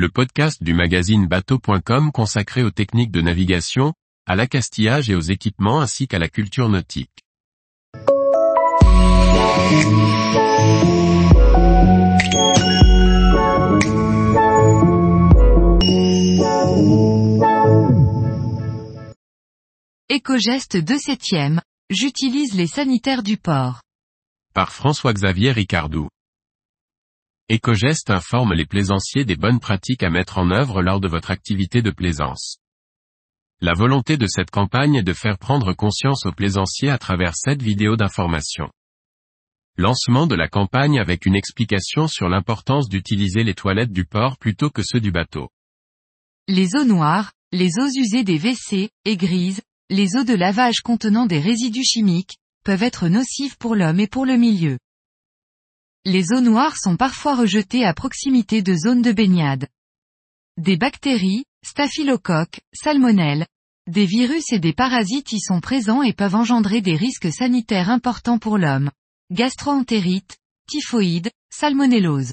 le podcast du magazine bateau.com consacré aux techniques de navigation, à l'accastillage et aux équipements ainsi qu'à la culture nautique. Éco-geste 2 septième, j'utilise les sanitaires du port. Par François-Xavier Ricardou. Ecogest informe les plaisanciers des bonnes pratiques à mettre en œuvre lors de votre activité de plaisance. La volonté de cette campagne est de faire prendre conscience aux plaisanciers à travers cette vidéo d'information. Lancement de la campagne avec une explication sur l'importance d'utiliser les toilettes du port plutôt que ceux du bateau. Les eaux noires, les eaux usées des WC, et grises, les eaux de lavage contenant des résidus chimiques, peuvent être nocives pour l'homme et pour le milieu. Les eaux noires sont parfois rejetées à proximité de zones de baignade. Des bactéries, staphylocoques, salmonelles, des virus et des parasites y sont présents et peuvent engendrer des risques sanitaires importants pour l'homme. Gastroentérite, typhoïde, salmonellose.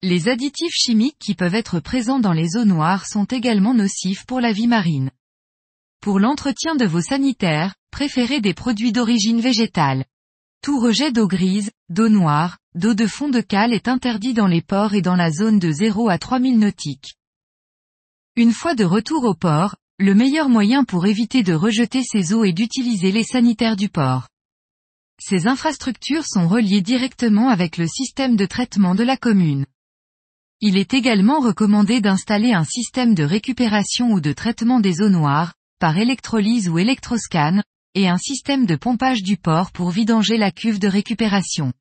Les additifs chimiques qui peuvent être présents dans les eaux noires sont également nocifs pour la vie marine. Pour l'entretien de vos sanitaires, préférez des produits d'origine végétale. Tout rejet d'eau grise, d'eau noire, d'eau de fond de cale est interdit dans les ports et dans la zone de 0 à 3000 nautiques. Une fois de retour au port, le meilleur moyen pour éviter de rejeter ces eaux est d'utiliser les sanitaires du port. Ces infrastructures sont reliées directement avec le système de traitement de la commune. Il est également recommandé d'installer un système de récupération ou de traitement des eaux noires, par électrolyse ou électroscan, et un système de pompage du port pour vidanger la cuve de récupération.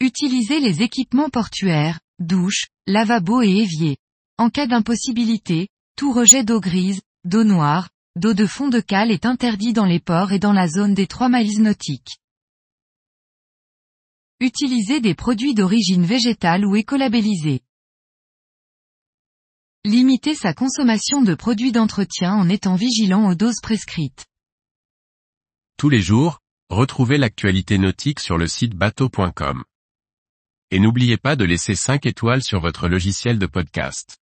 Utilisez les équipements portuaires, douches, lavabos et éviers. En cas d'impossibilité, tout rejet d'eau grise, d'eau noire, d'eau de fond de cale est interdit dans les ports et dans la zone des trois miles nautiques. Utilisez des produits d'origine végétale ou écolabellisés. Limiter sa consommation de produits d'entretien en étant vigilant aux doses prescrites. Tous les jours, retrouvez l'actualité nautique sur le site bateau.com. Et n'oubliez pas de laisser 5 étoiles sur votre logiciel de podcast.